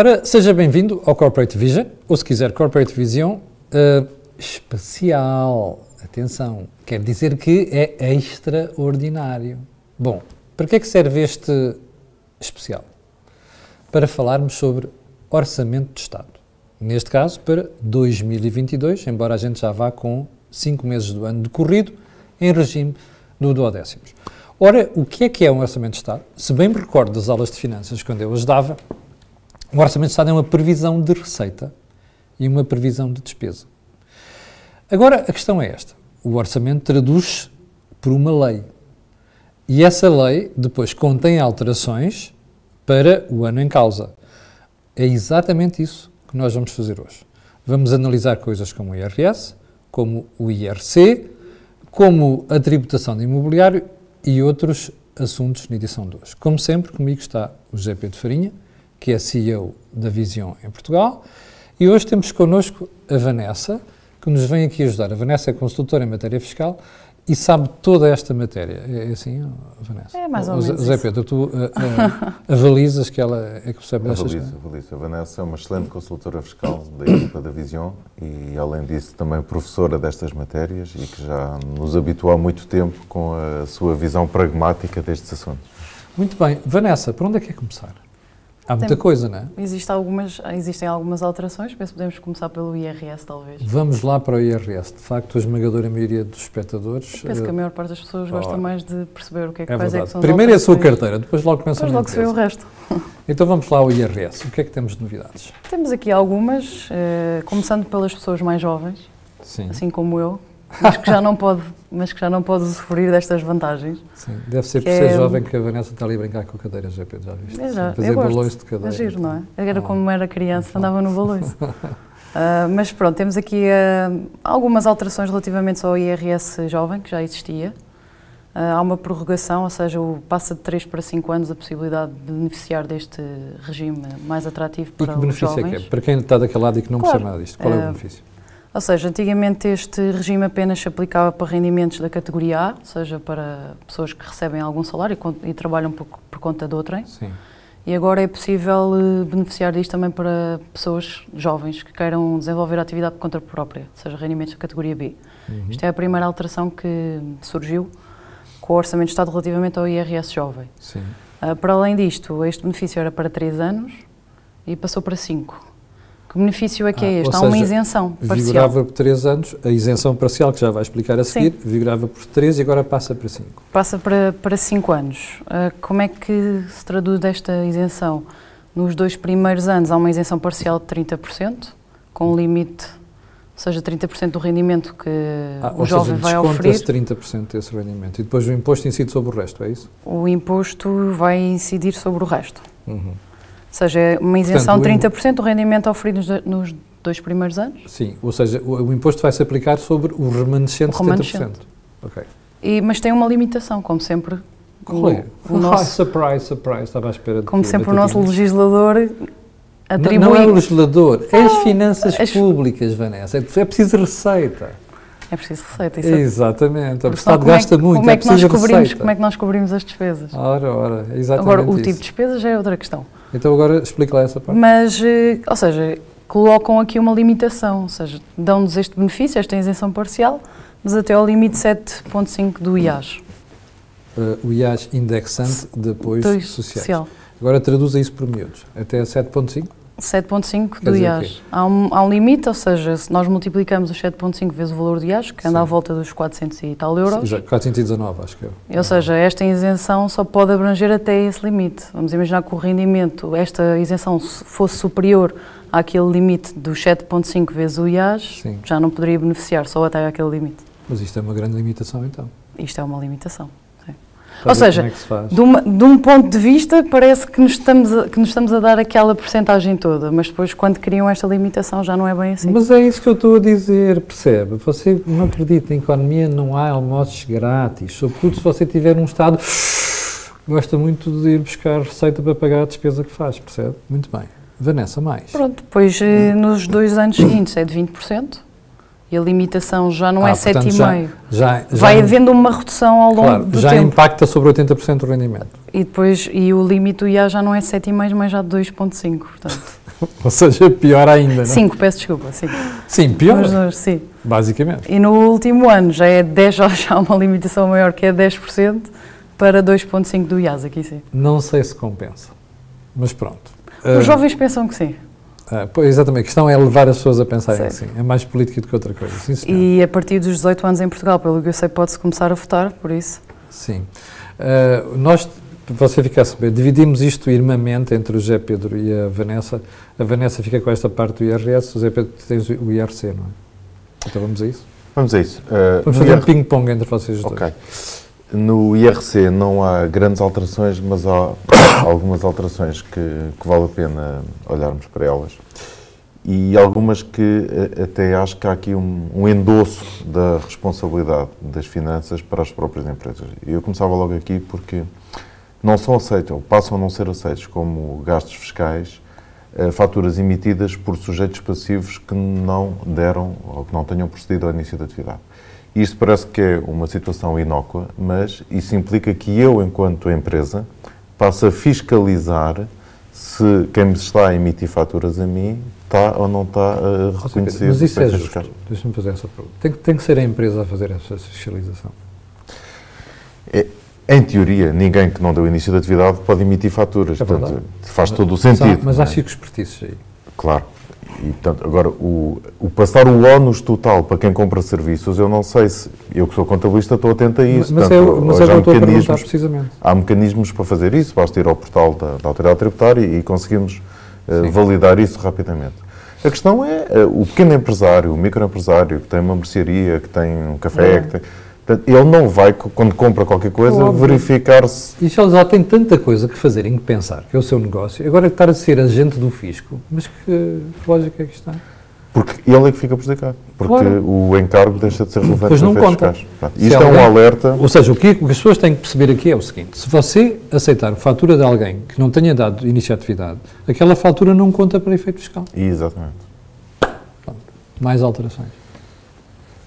Ora, seja bem-vindo ao Corporate Vision, ou se quiser Corporate Vision uh, especial. Atenção, quer dizer que é extraordinário. Bom, para que é que serve este especial? Para falarmos sobre orçamento de Estado. Neste caso, para 2022, embora a gente já vá com cinco meses do ano decorrido em regime do duodécimos. Ora, o que é que é um orçamento de Estado? Se bem me recordo das aulas de finanças, quando eu as dava, um orçamento de Estado é uma previsão de receita e uma previsão de despesa. Agora, a questão é esta. O orçamento traduz por uma lei. E essa lei depois contém alterações para o ano em causa. É exatamente isso que nós vamos fazer hoje. Vamos analisar coisas como o IRS, como o IRC, como a tributação de imobiliário e outros assuntos na edição de hoje. Como sempre, comigo está o José Pedro Farinha, que é CEO da Vision em Portugal, e hoje temos connosco a Vanessa, que nos vem aqui ajudar. A Vanessa é consultora em matéria fiscal e sabe toda esta matéria. É, é assim, Vanessa? É mais ou menos. José Pedro, tu uh, uh, avalizas que ela é que percebe destas coisas? Avalizo, A Vanessa é uma excelente consultora fiscal da equipa da Vision e, além disso, também professora destas matérias e que já nos habituou há muito tempo com a sua visão pragmática destes assuntos. Muito bem. Vanessa, por onde é que é começar? Há muita Tem, coisa, não é? Existe algumas, existem algumas alterações, penso que podemos começar pelo IRS, talvez. Vamos lá para o IRS. De facto, a esmagadora maioria dos espectadores... Penso que a eh, maior parte das pessoas oh, gosta mais de perceber o que é que, é faz é que Primeiro é a sua carteira, depois logo pensa Depois logo se vê o resto. Então vamos lá ao IRS. O que é que temos de novidades? Temos aqui algumas, eh, começando pelas pessoas mais jovens, Sim. assim como eu, mas que já não pode, mas que já não pode usufruir destas vantagens. Sim, deve ser por ser é... jovem que a Vanessa está ali a brincar com cadeiras, já, já viste? É, já, fazer balões de cadeira. É giro, não é? Era oh. como era criança, andava no balões. uh, mas pronto, temos aqui uh, algumas alterações relativamente ao IRS jovem, que já existia. Uh, há uma prorrogação, ou seja, o, passa de 3 para 5 anos a possibilidade de beneficiar deste regime mais atrativo para e que benefício os jovens. É que é? Para quem está daquele lado e que não claro, percebe nada disto, qual é o benefício? Ou seja, antigamente este regime apenas se aplicava para rendimentos da categoria A, ou seja, para pessoas que recebem algum salário e, e trabalham por, por, conta de outrem. Sim. E agora é possível uh, beneficiar disto também para pessoas jovens que queiram desenvolver a atividade por conta própria, ou seja, rendimentos da categoria B. Uhum. Isto é a primeira alteração que surgiu com o Orçamento de Estado relativamente ao IRS jovem. Sim. Uh, para além disto, este benefício era para 3 anos e passou para 5. Que benefício é que é ah, é este? Há uma isenção parcial. Vigorava por 3 anos, a isenção parcial, que já vai explicar a seguir, Sim. vigorava por 3 e agora passa para 5. Passa para 5 anos. Uh, como é que se traduz esta isenção? Nos dois primeiros anos há uma isenção parcial de 30%, com um limite, ou seja, 30% do rendimento que ah, o jovem seja, vai oferecer. se 30% desse rendimento e depois o imposto incide sobre o resto, é isso? O imposto vai incidir sobre o resto. Uhum. Ou seja, é uma isenção Portanto, de 30% do rendimento oferido nos dois primeiros anos? Sim, ou seja, o, o imposto vai se aplicar sobre o remanescente de 70%. Ok. E, mas tem uma limitação, como sempre. Qual é? O, o nosso, surprise, surprise, estava à espera de Como sempre, o nosso legislador atribui... Não, não é o legislador, é as finanças as... públicas, Vanessa. É preciso receita. É preciso receita. Isso é- Exatamente. O Estado gasta é, muito, como é, é que nós cobrimos, Como é que nós cobrimos as despesas? Ora, ora, exatamente Agora, o isso. tipo de despesa já é outra questão. Então agora explica lá essa parte. Mas, eh, ou seja, colocam aqui uma limitação, ou seja, dão-nos este benefício, esta isenção parcial, mas até ao limite 7.5 do IAS. Uh, o IAS indexante de apoios sociais. Social. Agora traduza isso por miúdos. Até 7.5? 7,5 do IAS. Há um, há um limite, ou seja, se nós multiplicamos os 7,5 vezes o valor do IAS, que anda Sim. à volta dos 400 e tal euros. Sim, 419, acho que eu. Ou seja, esta isenção só pode abranger até esse limite. Vamos imaginar que o rendimento, esta isenção fosse superior àquele limite dos 7,5 vezes o IAS, Sim. já não poderia beneficiar, só até aquele limite. Mas isto é uma grande limitação, então. Isto é uma limitação. Ou seja, é de, uma, de, um ponto de vista, parece que nos, estamos a, que nos estamos a dar aquela porcentagem toda, mas depois, quando criam esta limitação, já não é bem assim. Mas é isso que eu estou a dizer, percebe? Você não acredita, em economia não há almoços grátis, sobretudo se você tiver um Estado que gosta muito de ir buscar receita para pagar a despesa que faz, percebe? Muito bem. Vanessa, mais. Pronto, pois eh, nos dois anos seguintes é de 20%. E a limitação já não é ah, é 7,5. Já, já, Vai já, havendo uma redução ao longo claro, do já tempo. Já impacta sobre 80% do rendimento. E depois, e o limite do IA já não é 7,5, mas já de 2,5, portanto. Ou seja, pior ainda, não é? 5, peço desculpa, 5. Sim, pior, Mas, mas, sim. basicamente. E no último ano já é 10, já há uma limitação maior que é 10% para 2,5% do IAS, aqui sim. Não sei se compensa, mas pronto. Os Ah, jovens pensam que sim. Ah, pois, exatamente, a questão é levar as pessoas a pensarem Sim. assim. É mais política do que outra coisa. Sim. E a partir dos 18 anos em Portugal, pelo que eu sei, pode-se começar a votar, por isso. Sim. Ah, nós, para você ficar a saber, dividimos isto irmamente entre o Zé Pedro e a Vanessa. A Vanessa fica com esta parte do IRS, o Zé Pedro tem o IRC, não é? Então vamos a isso? Vamos a isso. Uh, Vamos fazer um ping-pong entre vocês dois. Ok. No IRC não há grandes alterações, mas há algumas alterações que, que vale a pena olharmos para elas. E algumas que eh, até acho que há aqui um, um endosso da responsabilidade das finanças para as próprias empresas. Eu começava logo aqui porque não são aceitos, ou passam a não ser aceitos como gastos fiscais, eh, faturas emitidas por sujeitos passivos que não deram ou que não tenham procedido ao início da atividade. Isto parece que é uma situação inócua, mas isso implica que eu, enquanto empresa, passo a fiscalizar se quem me está a emitir faturas a mim está ou não está a Zé Pedro, reconhecer Mas isso é justo. Deixa-me fazer essa pergunta. Tem, que- tem que ser a empresa a fazer essa fiscalização. É, em teoria, ninguém que não deu início da atividade pode emitir faturas. É portanto, faz todo o Mas há- sentido. Mas há é? aí. Claro. E, portanto, agora, o, o passar o ónus total para quem compra serviços, eu não sei se. Eu que sou contabilista estou atento a isso. mas Portanto, é, o- mas hoje é eu estou a perguntar mecanismos- precisamente. Há mecanismos para fazer isso, basta ir ao portal da, da Autoridade Tributária e conseguimos eh, Sim. validar isso rapidamente. A questão é eh, o pequeno empresário, o microempresário que tem uma mercearia, que tem um café, É. que tem, portanto, ele não vai, quando compra qualquer coisa, verificar se. E já, já tem tanta coisa que fazer em que pensar, que é o seu negócio. Agora estar a ser agente do fisco, mas que, que lógica é que está? Porque ele é que fica prejudicado. Porque Claro. o encargo deixa de ser relevante Pois não conta. fiscais. Pronto, Se Isto é um alguém- alerta. Ou seja, o que, o que as pessoas têm que perceber aqui é o seguinte: se você aceitar fatura de alguém que não tenha dado início à atividade, aquela fatura não conta para efeito fiscal. Exatamente. Mais alterações.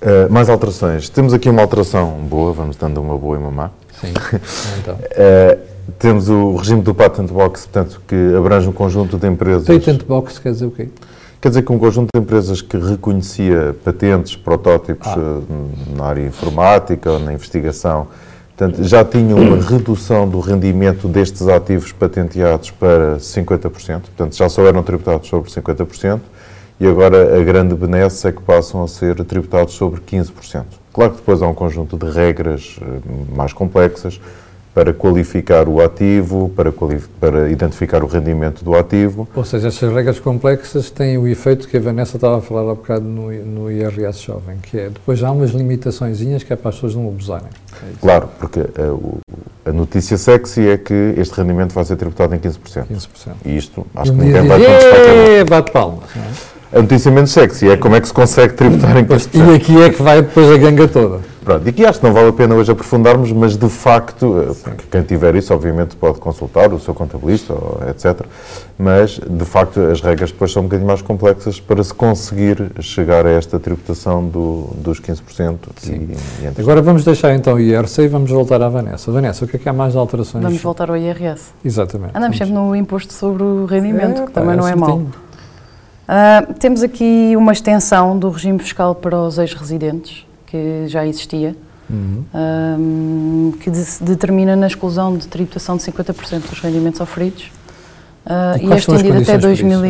Uh, mais alterações. Temos aqui uma alteração boa, vamos dando uma boa e uma má. Sim. então. Uh, temos o regime do patent box, portanto, que abrange um conjunto de empresas. Patent box quer dizer o quê? Quer dizer que um conjunto de empresas que reconhecia patentes, protótipos Ah. uh, na área informática ou na investigação, portanto, já tinham uma redução do rendimento destes ativos patenteados para 50%, portanto, já só eram tributados sobre 50%, e agora a grande benesse é que passam a ser tributados sobre 15%. Claro que depois há um conjunto de regras uh, mais complexas para qualificar o ativo, para, para identificar o rendimento do ativo, Ou seja, estas regras complexas têm o efeito que a Vanessa estava a falar há bocado no, no IRS jovem, que é depois há umas limitaçõezinhas que é para as pessoas não abusarem. É. Claro, porque eh, o- a notícia sexy é que este rendimento vai ser tributado em 15%. 15%. E isto, E acho um que ninguém vai contestar é bom. "Ê, bate palmas. não é? A notícia menos sexy é como é que se consegue tributar em 15%. E aqui é que vai depois a ganga toda. Pronto, e aqui acho que não vale a pena hoje aprofundarmos, mas de facto, eh, quem tiver isso, obviamente, pode consultar o seu contabilista, etc. Mas, de facto, as regras depois são um bocadinho mais complexas para se conseguir chegar a esta tributação do, dos 15%. E, e entre- Agora vamos deixar então o IRC e vamos voltar à Vanessa. Vanessa, o que é que há mais de alterações? Vamos voltar ao IRS. Exatamente. Andamos sempre no imposto sobre o rendimento, que pá, também não é assim mau. Ah, temos aqui uma extensão do regime fiscal para os ex-residentes, que já existia, Uhum. ah, que de- determina na exclusão de tributação de 50% dos rendimentos oferidos. Ah, E e é estendido até, condições para 2000 e-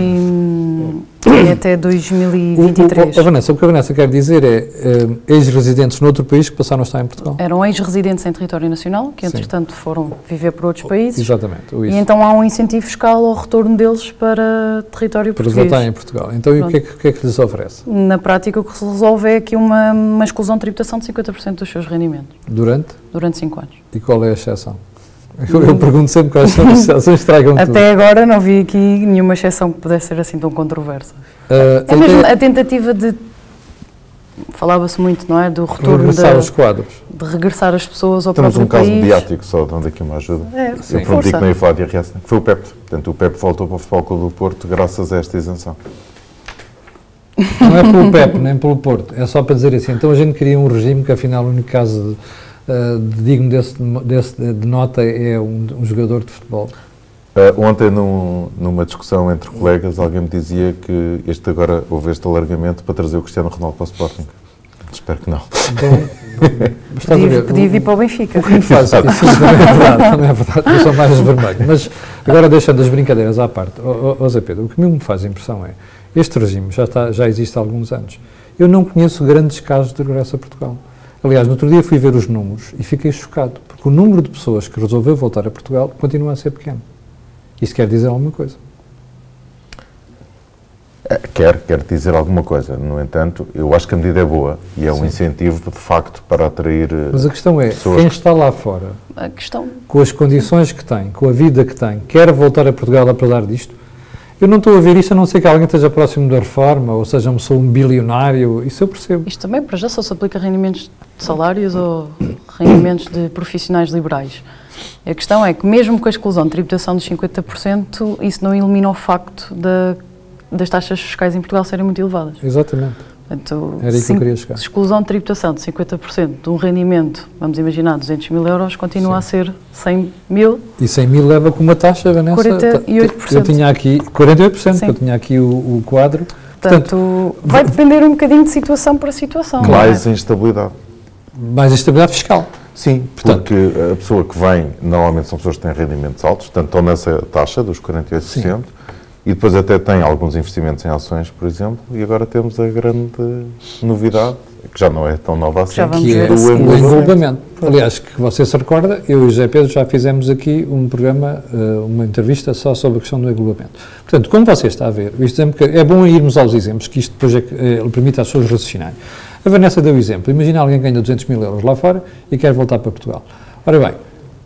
e até 2023. O, o, a Vanessa, o que a Vanessa quer dizer é eh, ex-residentes noutro país que passaram a estar em Portugal. Eram ex-residentes em território nacional, que Sim. entretanto foram viver por outros países. Exatamente. E então há um incentivo fiscal ao retorno deles para território para português. voltar em Portugal. Então, e o que, é que, o que é que lhes oferece? Na prática, o que se resolve é aqui uma, uma exclusão de tributação de 50% dos seus rendimentos, Durante? durante 5 anos. E qual é a exceção? Eu, eu pergunto sempre quais são as exceções, tragam tudo. Até agora não vi aqui nenhuma exceção que pudesse ser assim tão controversa. Ah, É mesmo até a tentativa de. Falava-se muito, não é? Do retorno regressar de, aos quadros. de regressar as pessoas ao Temos próprio um caso país. mediático, só dando aqui uma ajuda. É, Sim. Eu prometi que não ia falar de IRS, que foi o PEP. Portanto, o PEP voltou para o Futebol Clube do Porto graças a esta isenção. Não é pelo PEP, nem pelo Porto. É só para dizer assim. Então a gente queria um regime que, afinal, o único caso de, ah, de digno desse, desse- de nota é um, um jogador de futebol. Uh, ontem, num, numa discussão entre colegas, alguém me dizia que este agora houve este alargamento para trazer o Cristiano Ronaldo para o Sporting. Espero que não. podia, podia vir para o Benfica. O que me faz, isso também é verdade, também é verdade, eu sou mais vermelho. Mas agora deixando as brincadeiras à parte, oh, oh, Zé Pedro, o que me faz impressão é, este regime já, está, já existe há alguns anos. Eu não conheço grandes casos de regresso a Portugal. Aliás, no outro dia fui ver os números e fiquei chocado, porque o número de pessoas que resolveu voltar a Portugal continua a ser pequeno. Isso quer dizer alguma coisa? É, quer, quer dizer alguma coisa. No entanto, eu acho que a medida é boa e é um Sim. incentivo, de facto, para atrair. Eh, Mas a questão é: quem está lá fora, a questão... com as condições que tem, com a vida que tem, quer voltar a Portugal apesar disto? Eu não estou a ver isto a não ser que alguém esteja próximo da reforma, ou seja, pessoa um bilionário, isso eu percebo. Isto também, para já, só se aplica a rendimentos de salários ou rendimentos de profissionais liberais. A questão é que, mesmo com a exclusão de tributação dos 50%, isso não elimina o facto de, das taxas fiscais em Portugal serem muito elevadas. Exatamente. Portanto, Era isso que eu queria chegar. exclusão de tributação de 50% de um rendimento, vamos imaginar, 200 mil euros, continua Sim. a ser 100 mil. E 100 mil leva com uma taxa, Vanessa? 48%. Eu tinha aqui, 48%, Sim. eu tinha aqui o, o quadro. Portanto, Portanto, vai depender um bocadinho de situação para situação. Mais é? instabilidade. Mais instabilidade fiscal. Sim, Portanto, porque a pessoa que vem, normalmente são pessoas que têm rendimentos altos, portanto estão nessa taxa dos 48%, Sim. E depois até têm alguns investimentos em ações, por exemplo, e agora temos a grande novidade, que já não é tão nova assim, que é o englobamento. Aliás, que você se recorda, eu e o José Pedro já fizemos aqui um programa, eh, uma entrevista só sobre a questão do englobamento. Portanto, como você está a ver, é bom irmos aos exemplos, que isto depois é, é, permite às pessoas raciocinarem. A Vanessa deu o exemplo. Imagina alguém que ganha 200 mil euros lá fora e quer voltar para Portugal. Ora bem,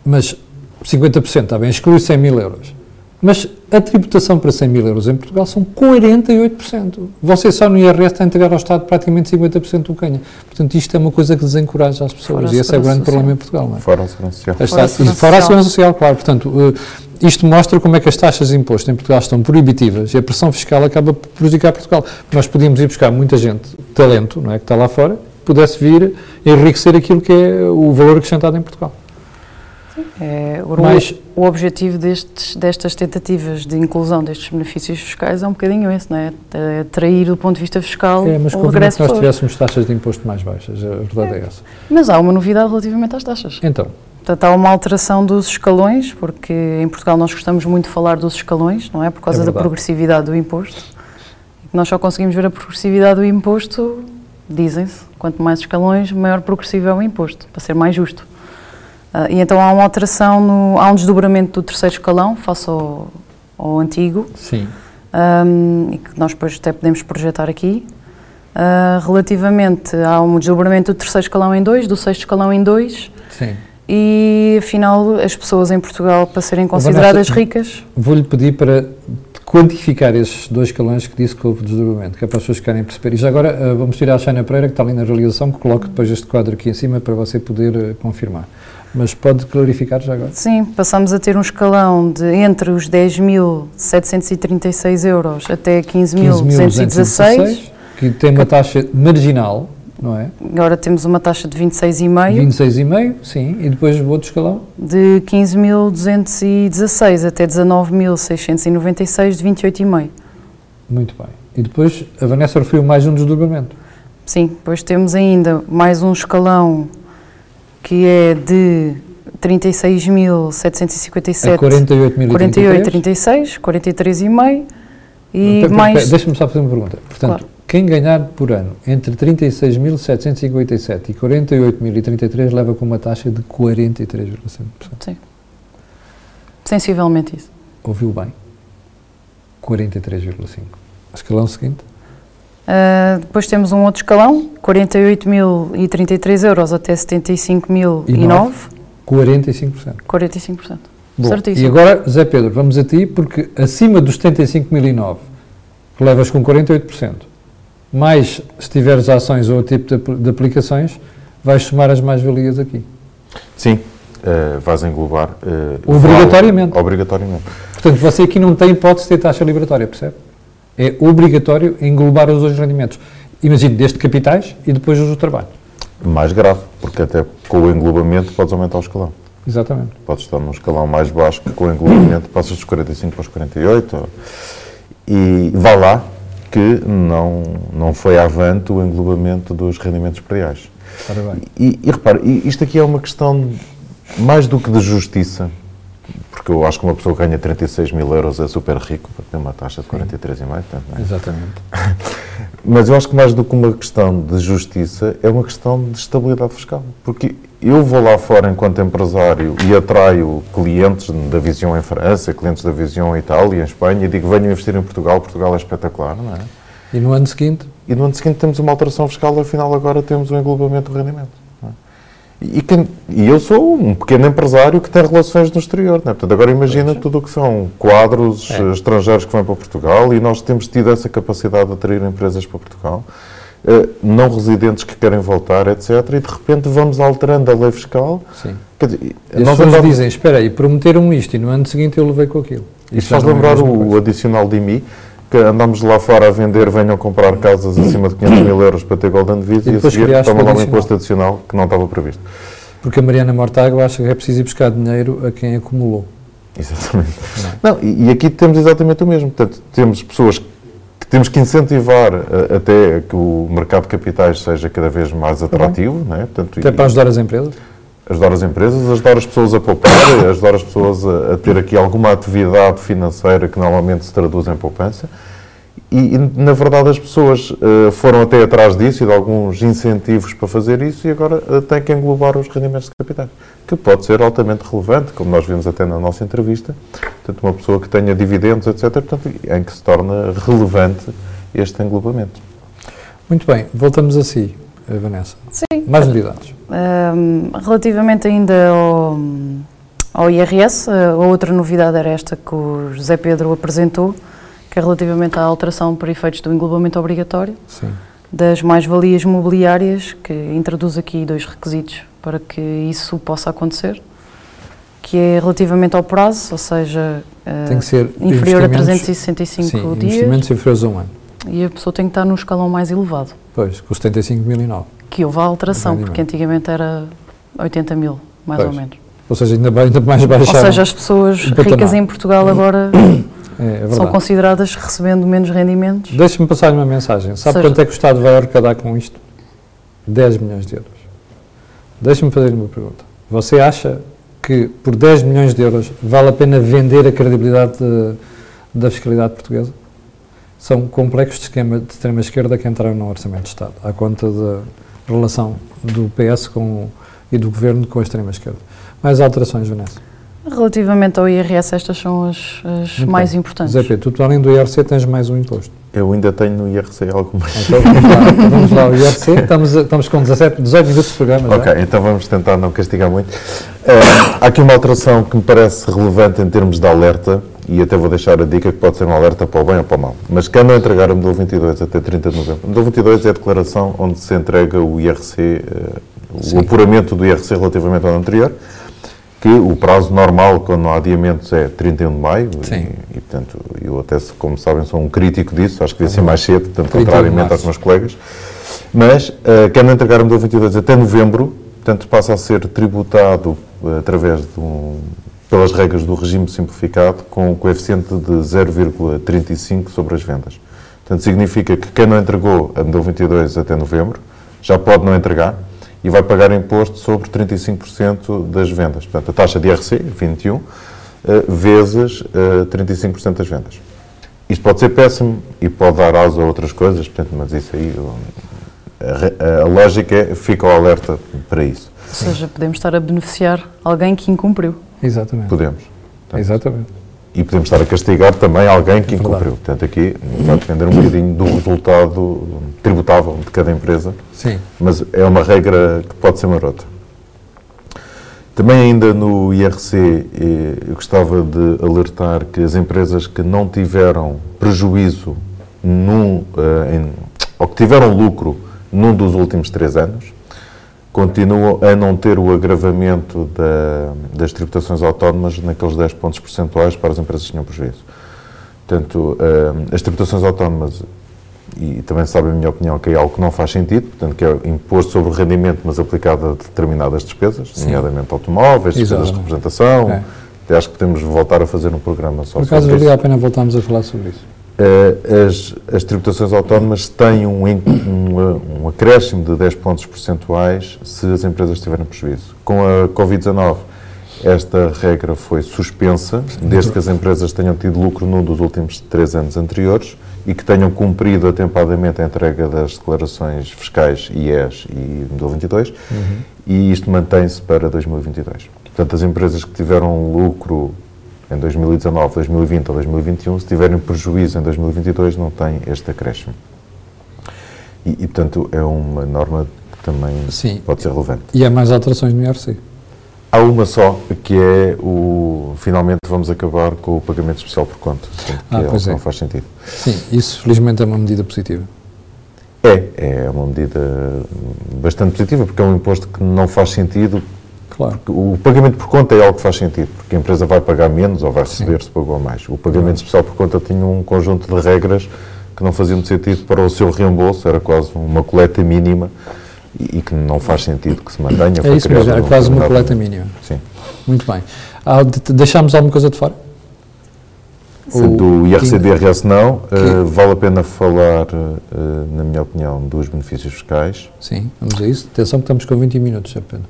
mas 50% está bem, exclui 100 mil euros. Mas a tributação para 100 mil euros em Portugal são 48%. Você só no IRS está a entregar ao Estado praticamente 50% do que ganha. Portanto, isto é uma coisa que desencoraja as pessoas. Fora e esse é o grande social. problema em Portugal. Não é? Fora a segurança social. Fora a segurança, fora a segurança social, claro. Portanto, eh, isto mostra como é que as taxas de imposto em Portugal estão proibitivas e a pressão fiscal acaba por prejudicar Portugal. Nós podíamos ir buscar muita gente, talento, não é, que está lá fora, pudesse vir enriquecer aquilo que é o valor acrescentado em Portugal. É, o, Mas, o objetivo destes, destas tentativas de inclusão destes benefícios fiscais é um bocadinho esse, não é? é atrair do ponto de vista fiscal é, mas o regresso que nós tivéssemos taxas de imposto mais baixas, a verdade é, é essa. Mas há uma novidade relativamente às taxas. Então? Portanto, há uma alteração dos escalões, porque em Portugal nós gostamos muito de falar dos escalões, não é? Por causa é da progressividade do imposto. Nós só conseguimos ver a progressividade do imposto, dizem-se, quanto mais escalões, maior progressivo é o imposto, para ser mais justo. Uh, e então há uma alteração, no, há um desdobramento do terceiro escalão face ao, ao antigo. Sim. Um, e que nós depois até podemos projetar aqui. Uh, relativamente, há um desdobramento do terceiro escalão em dois, do sexto escalão em dois. Sim. E afinal, as pessoas em Portugal, para serem consideradas Vanessa, ricas. Vou-lhe pedir para quantificar esses dois escalões que disse que houve desdobramento, que é para as pessoas ficarem a perceber. E já agora uh, vamos tirar a Xana Pereira, que está ali na realização, que coloque depois este quadro aqui em cima para você poder confirmar. Mas pode clarificar já agora? Sim, passamos a ter um escalão de entre os 10.736 euros até 15.216. 15 que tem uma taxa marginal, não é? Agora temos uma taxa de 26,5. 26,5, sim. E depois o outro escalão? De 15.216 até 19.696 de 28,5. Muito bem. E depois a Vanessa referiu mais um desdobramento. Sim, depois temos ainda mais um escalão que é de 36.757 a 48.036, 43,5 e mais... Deixa-me só fazer uma pergunta. Portanto, claro. quem ganhar por ano entre 36.757 e 48.033 leva com uma taxa de 43,5%. Sim. Sensivelmente isso. Ouviu bem? 43,5%. Escalão seguinte? Uh, depois temos um outro escalão, 48.033 euros até 75.009. 45%. 45%. Bom, Certíssimo. E agora, Zé Pedro, vamos a ti, porque acima dos 75.009, que levas com 48%, mais se tiveres ações ou tipo de, de aplicações, vais somar as mais-valias aqui. Sim, uh, vais englobar. Uh, obrigatoriamente. Vale, obrigatoriamente. Portanto, você aqui não tem hipótese de ter taxa liberatória, percebe? É obrigatório englobar os dois rendimentos. Imagine, desde capitais e depois os do trabalho. Mais grave, porque até com o englobamento podes aumentar o escalão. Exatamente. Podes estar num escalão mais baixo que com o englobamento passas dos 45 para os 48. E vá lá que não, não foi avante o englobamento dos rendimentos prediais. E, e repare, isto aqui é uma questão mais do que de justiça, porque eu acho que uma pessoa que ganha 36 mil euros é super rico, porque tem uma taxa de 43,5, portanto, não é? Exatamente. Mas eu acho que mais do que uma questão de justiça, é uma questão de estabilidade fiscal. Porque eu vou lá fora enquanto empresário e atraio clientes da Visão em França, clientes da Visão em Itália, em Espanha, e digo, venham investir em Portugal, Portugal é espetacular, não é? E no ano seguinte, E no ano seguinte temos uma alteração fiscal, afinal agora temos um englobamento do rendimento. E, quem- e eu sou um pequeno empresário que tem relações no exterior. Não é? Portanto, agora imagina tudo o que são quadros É. eh, estrangeiros que vêm para Portugal e nós temos tido essa capacidade de atrair empresas para Portugal, eh, não residentes que querem voltar, etc. E de repente vamos alterando a lei fiscal. sim. Quer dizer, E nós andamos- dizem, espera aí, prometeram isto e no ano seguinte eu levei com aquilo. Isto já faz é lembrar o coisa. adicional de IMI, que andamos lá fora a vender, venham comprar casas acima de 500 mil euros para ter Golden Visa E e, a seguir toma lá um imposto adicional que não estava previsto. Porque a Mariana Mortágua acha que é preciso ir buscar dinheiro a quem acumulou. Exatamente. Não, e, e aqui temos exatamente o mesmo. Portanto, temos pessoas que temos que incentivar eh, até que o mercado de capitais seja cada vez mais atrativo, não é? Portanto, Até e- para ajudar as empresas. Ajudar as empresas, ajudar as pessoas a poupar, ajudar as pessoas a, a ter aqui alguma atividade financeira que normalmente se traduz em poupança. E, e, na verdade, as pessoas eh, foram até atrás disso e de alguns incentivos para fazer isso e agora eh, têm que englobar os rendimentos de capitais, que pode ser altamente relevante, como nós vimos até na nossa entrevista. Portanto, uma pessoa que tenha dividendos, etc., portanto, em que se torna relevante este englobamento. Muito bem, voltamos a si, Vanessa. Sim. Mais novidades. Hum, relativamente ainda ao, ao IRS, a outra novidade era esta que o José Pedro apresentou, que é relativamente à alteração para efeitos do englobamento obrigatório Sim. das mais-valias mobiliárias, que introduz aqui dois requisitos para que isso possa acontecer, que é relativamente ao prazo, ou seja, eh, Tem que ser inferior a investimentos- 365 Sim, dias, investimentos inferiores a um ano. e a pessoa tem que estar no escalão mais elevado, Pois, com 75.009. que houve a alteração, porque antigamente era 80 mil, mais Pois. ou menos. Ou seja, ainda, bem, ainda mais Ou baixaram. seja, as pessoas ricas em Portugal agora é, é são consideradas recebendo menos rendimentos. Deixe-me passar-lhe uma mensagem. Sabe Seja- quanto é que o Estado vai arrecadar com isto? 10 milhões de euros. Deixe-me fazer-lhe uma pergunta. Você acha que por 10 milhões de euros vale a pena vender a credibilidade de- da fiscalidade portuguesa? São complexos de esquema de extrema-esquerda que entraram no Orçamento de Estado, à conta da relação do PS com, e do Governo com a extrema-esquerda. Mais alterações, Vanessa? Relativamente ao IRS, estas são as, as Muito mais bem. importantes. Zé Pedro, tu além do IRC tens mais um imposto. Eu ainda tenho no IRC algumas. Então vamos lá, vamos lá ao IRC, estamos, estamos com 17, 18 minutos de programa já. Ok, então vamos tentar não castigar muito. Eh, há aqui uma alteração que me parece relevante em termos de alerta, e até vou deixar a dica que pode ser um alerta para o bem ou para o mal. Mas quem não entregar o modelo 22 até 30 de novembro, o modelo 22 é a declaração onde se entrega o IRC, eh, Sim. o apuramento do IRC relativamente ao ano anterior, que o prazo normal, quando não há adiamentos, é 31 de maio. Sim. E, e, portanto, eu até, como sabem, sou um crítico disso, acho que devia ser mais cedo, portanto, 31 de contrariamente aos meus colegas. Mas, uh, quem não entregar o modelo 22 até novembro, portanto, passa a ser tributado eh, através de um, pelas regras do regime simplificado com um coeficiente de 0,35 sobre as vendas. Portanto, significa que quem não entregou a modelo 22 até novembro já pode não entregar e vai pagar imposto sobre 35% das vendas. Portanto, a taxa de IRC, 21, eh, vezes eh, 35% das vendas. Isto pode ser péssimo e pode dar asa a outras coisas, portanto, mas isso aí, a, a lógica é, fica o alerta para isso. Ou seja, podemos estar a beneficiar alguém que incumpriu. Exatamente. Podemos. Exatamente. E podemos estar a castigar também alguém que É verdade. incumpriu. Portanto, aqui vai depender um bocadinho do resultado tributável de cada empresa, Sim. mas é uma regra que pode ser marota. Também ainda no IRC, eh, eu gostava de alertar que as empresas que não tiveram prejuízo num, eh, em- ou que tiveram lucro num dos últimos três anos, continuam a não ter o agravamento da- das tributações autónomas naqueles 10 pontos percentuais para as empresas que tinham prejuízo. Portanto, eh, as tributações autónomas e também sabe a minha opinião que é algo que não faz sentido, portanto que é imposto sobre o rendimento, mas aplicado a determinadas despesas, Sim. nomeadamente automóveis, despesas de representação. É. Até acho que podemos voltar a fazer um programa só Por acaso, valia a pena voltarmos a falar sobre isso. Uh, as, as, tributações autónomas têm um, um, um, acréscimo de 10 pontos percentuais se as empresas tiverem prejuízo. Com a Covid-19, esta regra foi suspensa, desde que as empresas tenham tido lucro num dos últimos três anos anteriores e que tenham cumprido atempadamente a entrega das declarações fiscais IES e 2022, uhum. e isto mantém-se para 2022. Portanto, as empresas que tiveram lucro em 2019, 2020 ou 2021, se tiverem prejuízo em 2022, não têm este acréscimo. E, e portanto, é uma norma que também Sim. pode ser relevante. E há mais alterações no IRC? Há uma só, que é o. Finalmente vamos acabar com o pagamento especial por conta. Ah, é pois é. não faz sentido. Sim, isso felizmente é uma medida positiva. É, é uma medida bastante positiva, porque é um imposto que não faz sentido. Claro. O pagamento por conta é algo que faz sentido, porque a empresa vai pagar menos ou vai receber Sim. se pagou mais. O pagamento especial por conta tinha um conjunto de regras que não faziam sentido para o seu reembolso, era quase uma coleta mínima e, que não faz sentido que se mantenha. É isso mesmo, é quase uma coleta mínima. Sim. Muito bem. Ah, deixámos alguma coisa de fora? Sim. Do IRC DRS não, uh, vale a pena falar, uh, na minha opinião, dos benefícios fiscais. Sim, vamos a isso. Atenção que estamos com 20 minutos, apenas.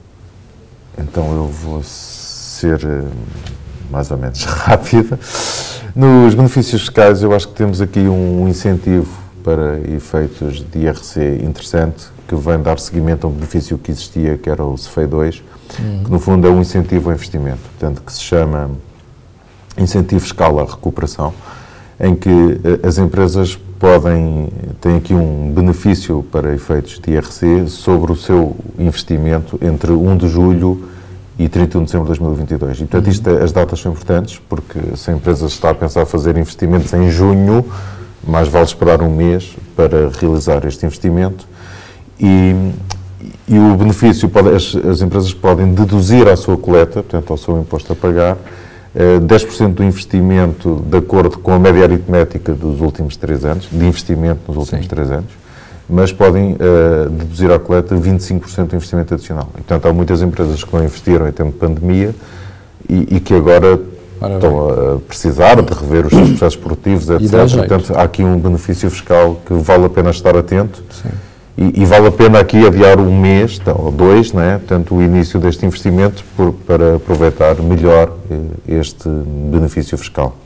Então eu vou ser uh, mais ou menos rápida. Nos benefícios fiscais eu acho que temos aqui um incentivo para efeitos de IRC interessante, que vem dar seguimento a um benefício que existia, que era o CFEI 2, uhum. que no fundo é um incentivo ao investimento, portanto, que se chama incentivo escala recuperação, em que eh, as empresas podem, têm aqui um benefício para efeitos de IRC sobre o seu investimento entre 1 de julho e 31 de dezembro de 2022. E, portanto, isto, é, as datas são importantes, porque se a empresa está a pensar fazer investimentos em junho, mais vale esperar um mês para realizar este investimento e, e o benefício, pode, as, as, empresas podem deduzir à sua coleta, portanto, ao seu imposto a pagar, 10% do investimento de acordo com a média aritmética dos últimos três anos, de investimento nos últimos Sim. três anos, mas podem uh, deduzir à coleta 25% do investimento adicional. E, portanto, há muitas empresas que não investiram em tempo de pandemia e, e que agora estão a precisar de rever os seus processos produtivos, etc. Portanto, há aqui um benefício fiscal que vale a pena estar atento. Sim e, e, vale a pena aqui adiar um mês então, ou dois, né? portanto, o início deste investimento por, para aproveitar melhor eh, este benefício fiscal.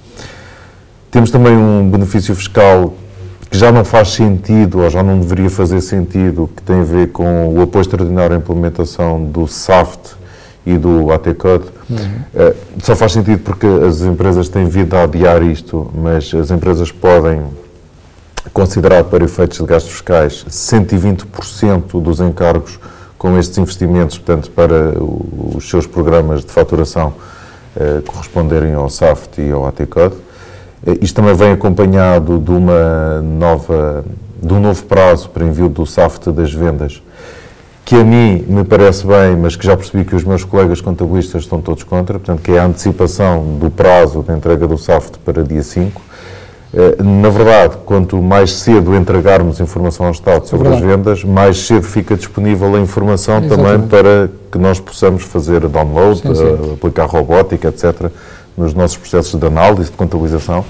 Temos também um benefício fiscal que já não faz sentido ou já não deveria fazer sentido, que tem a ver com o apoio extraordinário à implementação do SAFT e do AT-Code. Uhum. Uh, só faz sentido porque as empresas têm vindo a adiar isto, mas as empresas podem considerar para efeitos de gastos fiscais 120% dos encargos com estes investimentos, portanto, para os seus programas de faturação eh, corresponderem ao SAFT e ao ATCOD. Eh, isto também vem acompanhado de, uma nova, de um novo prazo para envio do SAFT das vendas, que a mim me parece bem, mas que já percebi que os meus colegas contabilistas estão todos contra, portanto, que é a antecipação do prazo de entrega do SAFT para dia 5 eh, na verdade, quanto mais cedo entregarmos informação ao Estado sobre é as vendas, mais cedo fica disponível a informação Exatamente. também para que nós possamos fazer download, sim, sim. Eh, aplicar robótica, etc., nos nossos processos de análise, de contabilização.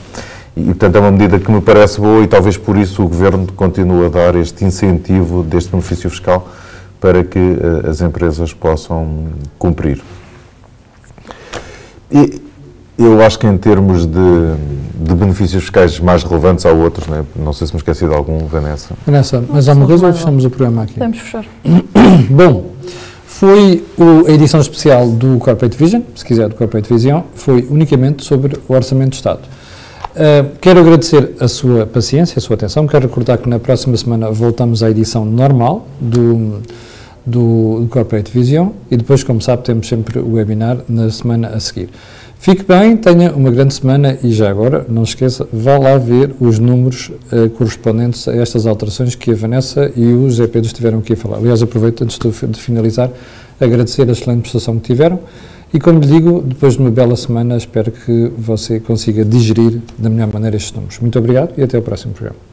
E, portanto, é uma medida que me parece boa e talvez por isso o Governo continue a dar este incentivo deste benefício fiscal para que uh, as empresas possam cumprir. E, eu acho que em termos de, de benefícios fiscais mais relevantes há outros, né? não sei se me esqueci de algum, Vanessa. Vanessa, mas há uma coisa ou fechamos o programa aqui? Podemos fechar. Bom, foi o, a edição especial do Corporate Vision, se quiser, do Corporate Vision, foi unicamente sobre o Orçamento de Estado. Uh, quero agradecer a sua paciência, a sua atenção. Quero recordar que na próxima semana voltamos à edição normal do, do, do Corporate Vision e depois, como sabe, temos sempre o webinar na semana a seguir. Fique bem, tenha uma grande semana e já agora, não esqueça, vá lá ver os números uh, correspondentes a estas alterações que a Vanessa e o Zé Pedro estiveram aqui a falar. Aliás, aproveito antes de finalizar, agradecer a excelente prestação que tiveram e, como lhe digo, depois de uma bela semana, espero que você consiga digerir da melhor maneira estes números. Muito obrigado e até ao próximo programa.